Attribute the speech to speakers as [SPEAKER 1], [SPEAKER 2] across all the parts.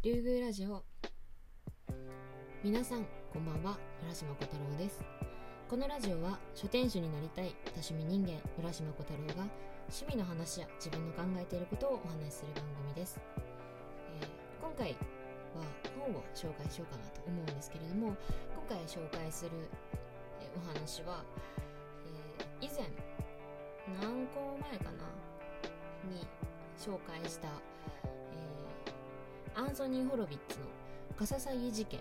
[SPEAKER 1] 竜宮ラジオ。皆さんこんばんは。浦島小太郎です。このラジオは書店主になりたい多趣味人間浦島小太郎が趣味の話や自分の考えていることをお話しする番組です、えー今回は本を紹介しようかなと思うんですけれども今回紹介する、えお話は、えー以前何個前かなに紹介した、アンソニー・ホロビッツの「カササギ事件」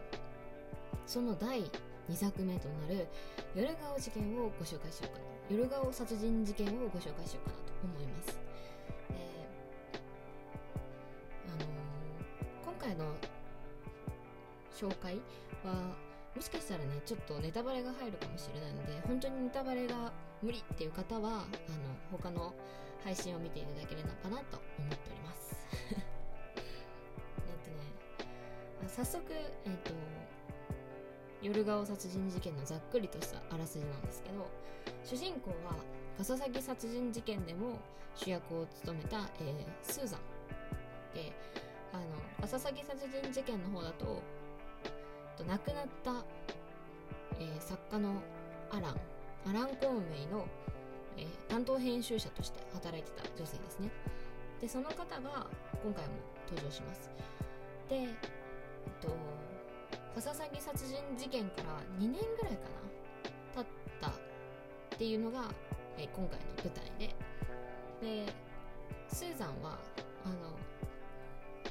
[SPEAKER 1] その第2作目となる「夜顔事件」をご紹介しようかな。夜顔殺人事件をご紹介しようかなと思います、えーあのー今回の紹介はもしかしたらねちょっとネタバレが入るかもしれないので本当にネタバレが無理っていう方はあの他の配信を見ていただければなと思っております。早速えっと夜顔殺人事件のざっくりとしたあらすじなんですけど主人公はカササギ殺人事件でも主役を務めた、えースーザン。であのカササギ殺人事件の方だとと亡くなった、えー作家のアラン。アラン・コーンウェイの、えー担当編集者として働いてた女性ですね。でその方が今回も登場します。でとカササギ殺人事件から2年ぐらいかな経ったっていうのが、えー今回の舞台で。でスーザンはあの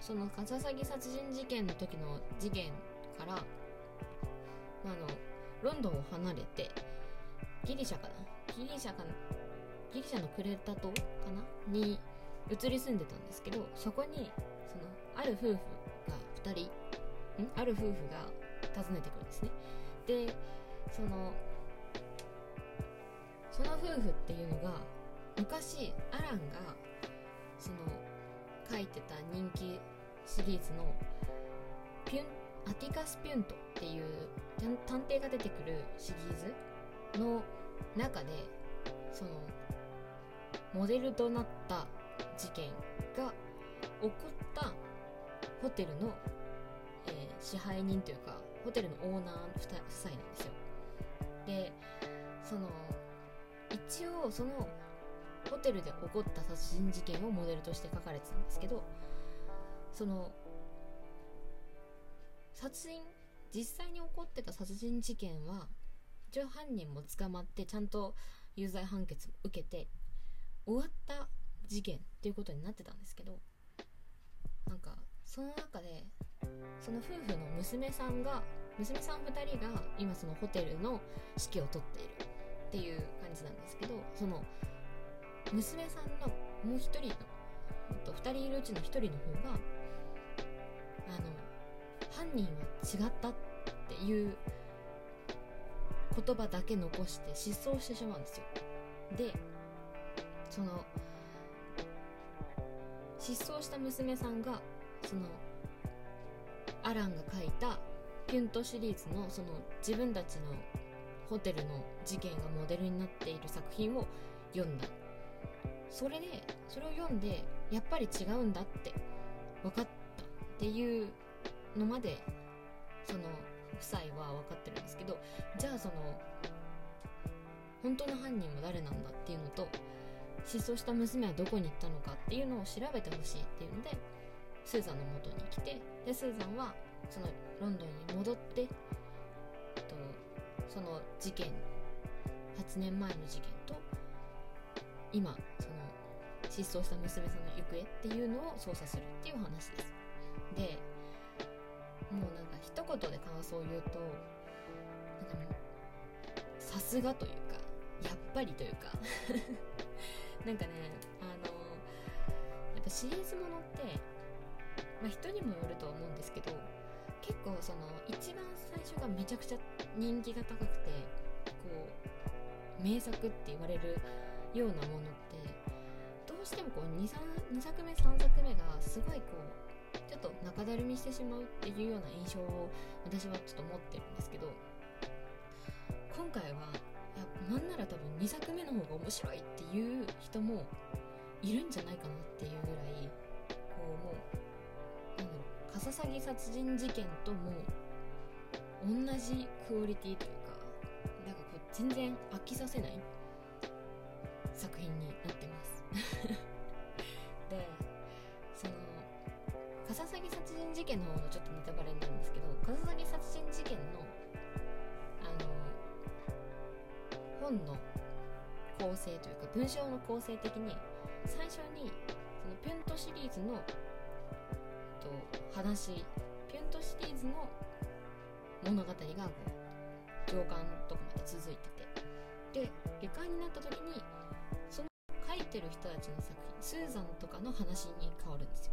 [SPEAKER 1] そのカササギ殺人事件の時の事件からあのロンドンを離れてギリシャかな？ギリシャかな？ギリシャのクレタ島かな？に移り住んでたんですけどそこにそのある夫婦が2人ある夫婦が訪ねてくるんですね。でそのその夫婦っていうのが昔アランがその書いてた人気シリーズのピュンアティカス・ピュントっていう探偵が出てくるシリーズの中でそのモデルとなった事件が起こったホテルの、支配人というかホテルのオーナー夫妻なんですよ。でその一応そのホテルで起こった殺人事件をモデルとして書かれてたんですけどその殺人実際に起こってた殺人事件は一応犯人も捕まってちゃんと有罪判決も受けて終わった事件っていうことになってたんですけどなんかその中でその夫婦の娘さんが娘さん2人が今そのホテルの指揮を執っているっていう感じなんですけどその娘さんのもう一人のえっと2人いるうちの1人の方があの犯人は違ったっていう言葉だけ残して失踪してしまうんですよ。でその失踪した娘さんがそのアランが書いたピュントシリーズのその自分たちのホテルの事件がモデルになっている作品を読んだ。それでそれを読んでやっぱり違うんだって分かったっていうのまでその夫妻は分かってるんですけどじゃあその本当の犯人は誰なんだっていうのと失踪した娘はどこに行ったのかっていうのを調べてほしいっていうのでスーザンの元に来てでスーザンはそのロンドンに戻って、と、その事件8年前の事件と今その失踪した娘さんの行方っていうのを捜査するっていう話です。でもうなんか一言で感想を言うとなんかもうさすがというかやっぱりというか なんかねあのやっぱシリーズものってまあ人にもよるとは思うんですけど結構その一番最初がめちゃくちゃ人気が高くてこう名作って言われるようなものってどうしてもこう 2, 2作目3作目がすごいこうちょっと中だるみしてしまうっていうような印象を私はちょっと持ってるんですけど今回はいやなんなら多分2作目の方が面白いっていう人もいるんじゃないかなっていうぐらいこうもうカササギ殺人事件とも同じクオリティというかなんかこう全然飽きさせない作品になってます。でそのカササギ殺人事件の方のちょっとネタバレになるんですけどカササギ殺人事件のあの本の構成というか文章の構成的に最初にそのピュントシリーズのと話ピュントシリーズの物語がこう上巻とかまで続いてて。で下巻になった時にその書いてる人たちの作品スーザンとかの話に変わるんですよ。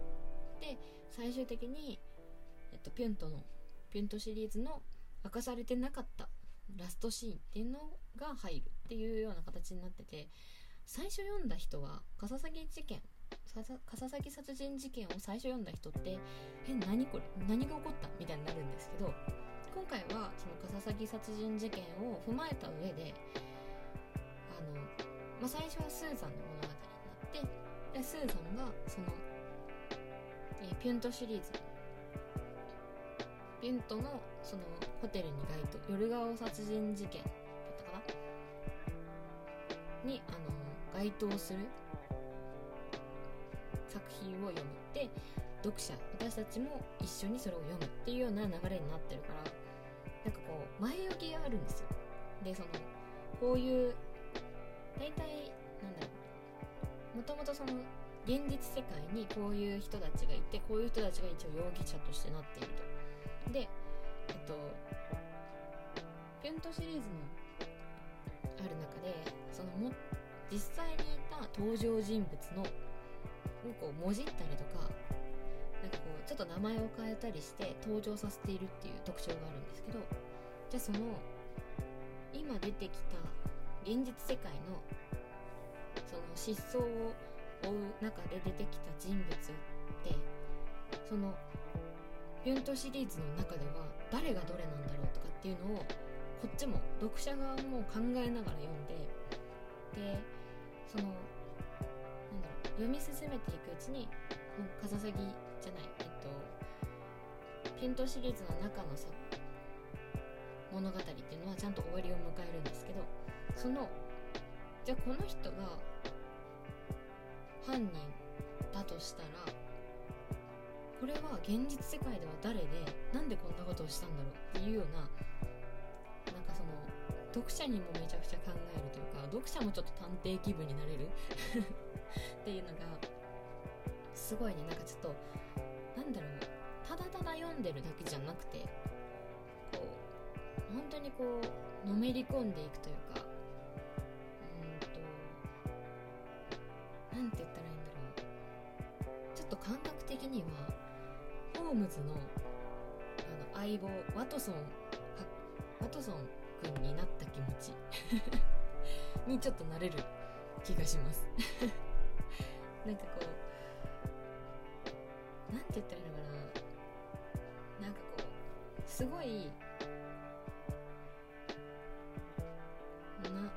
[SPEAKER 1] で最終的に、えっと、ピュントのピュントシリーズの明かされてなかったラストシーンっていうのが入るっていうような形になってて最初読んだ人はカササギ事件カササギ殺人事件を最初読んだ人ってえ何これ何が起こった？みたいになるんですけど今回はそのカササギ殺人事件を踏まえた上であの、まあ、最初はスーザンの物語になってでスーザンがその、えー、ピュントシリーズピュントのそのホテルに該当夜顔殺人事件だったかな？にあの該当するで読者私たちも一緒にそれを読むっていうような流れになってるからなんかこう前置きがあるんですよ。でそのこういう大体なんだろう。もともとその現実世界にこういう人たちがいてこういう人たちが一応容疑者としてなっていると。でえっとピュントシリーズのある中でそのも実際にいた登場人物のこうもじったりとかなんかこうちょっと名前を変えたりして登場させているっていう特徴があるんですけどじゃあその今出てきた現実世界のその失踪を追う中で出てきた人物ってそのピュントシリーズの中では誰がどれなんだろうとかっていうのをこっちも読者側も考えながら読んででその読み進めていくうちにカササギじゃないえっとピントシリーズの中のさ物語っていうのはちゃんと終わりを迎えるんですけどそのじゃあこの人が犯人だとしたらこれは現実世界では誰でなんでこんなことをしたんだろうっていうような読者にもめちゃくちゃ考えるというか読者もちょっと探偵気分になれる？っていうのがすごいね。なんかちょっとなんだろうただただ読んでるだけじゃなくてこう本当にこうのめり込んでいくというかうんとなんて言ったらいいんだろう。ちょっと感覚的にはホームズのあの相棒ワトソンワトソン君になった気持ち。にちょっとなれる気がします。なんかこうなんて言ったらいいのかな。なんかこうすごいな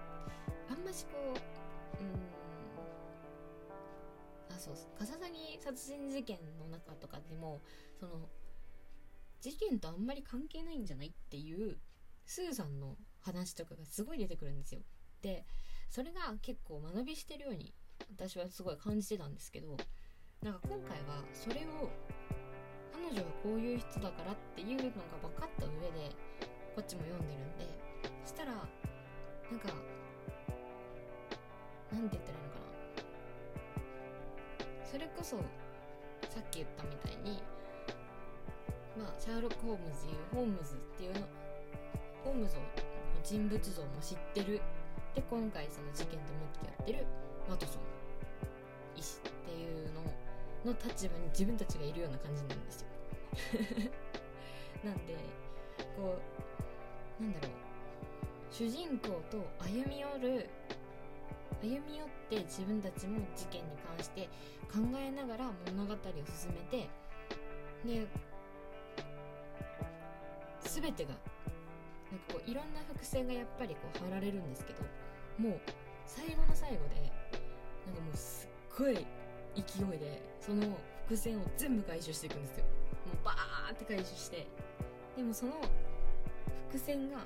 [SPEAKER 1] あんましこううんあそうカササギ殺人事件の中とかでもその事件とあんまり関係ないんじゃないっていうスーさんの話とかがすごい出てくるんですよ。でそれが結構間延びしてるように私はすごい感じてたんですけどなんか今回はそれを彼女はこういう人だからっていうのが分かった上でこっちも読んでるんでそしたらなんかなんて言ったらいいのかな。それこそさっき言ったみたいにまあシャーロック・ホームズいうホームズっていうのホームズの人物像も知ってる。で今回その事件と向き合ってるワトソン医師っていうのの立場に自分たちがいるような感じなんですよ。なんでこうなんだろう。主人公と歩み寄る歩み寄って自分たちも事件に関して考えながら物語を進めてで全てがなんかこういろんな伏線がやっぱりこう張られるんですけどもう最後の最後でなんかもうすっごい勢いでその伏線を全部回収していくんですよ。もうバーって回収してでもその伏線が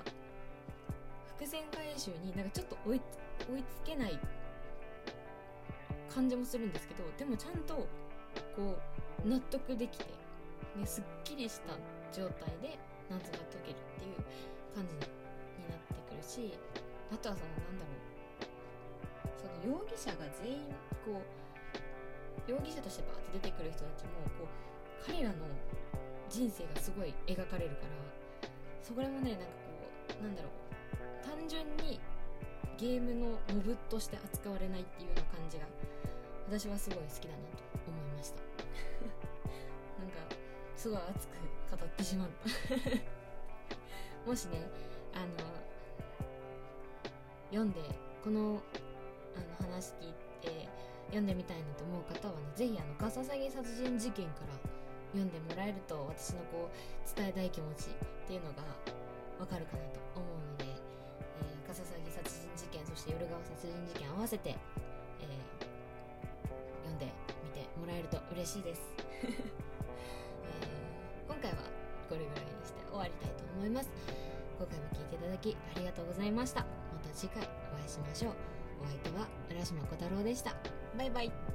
[SPEAKER 1] 伏線回収になんかちょっと追い追いつけない感じもするんですけどでもちゃんとこう納得できてですっきりした状態で謎が解けるっていう。感じになってくるしあとはそのなんだろうその容疑者が全員こう容疑者としてバーって出てくる人たちもこう彼らの人生がすごい描かれるからそこらもねなんかこうなんだろう単純にゲームのモブとして扱われないっていうような感じが私はすごい好きだなと思いました。なんかすごい熱く語ってしまったもしねあの読んでこのあの話聞いて読んでみたいなと思う方はね是非あのガササギ殺人事件から読んでもらえると私のこう伝えたい気持ちっていうのがわかるかなと思うので、えー、ガササギ殺人事件そして夜顔殺人事件合わせて、えー、読んでみてもらえると嬉しいです、えー、今回はこれぐらいにして終わりたいと思います。思います。今回も聴いていただきありがとうございました。また次回お会いしましょう。お相手は浦島小太郎でした。バイバイ。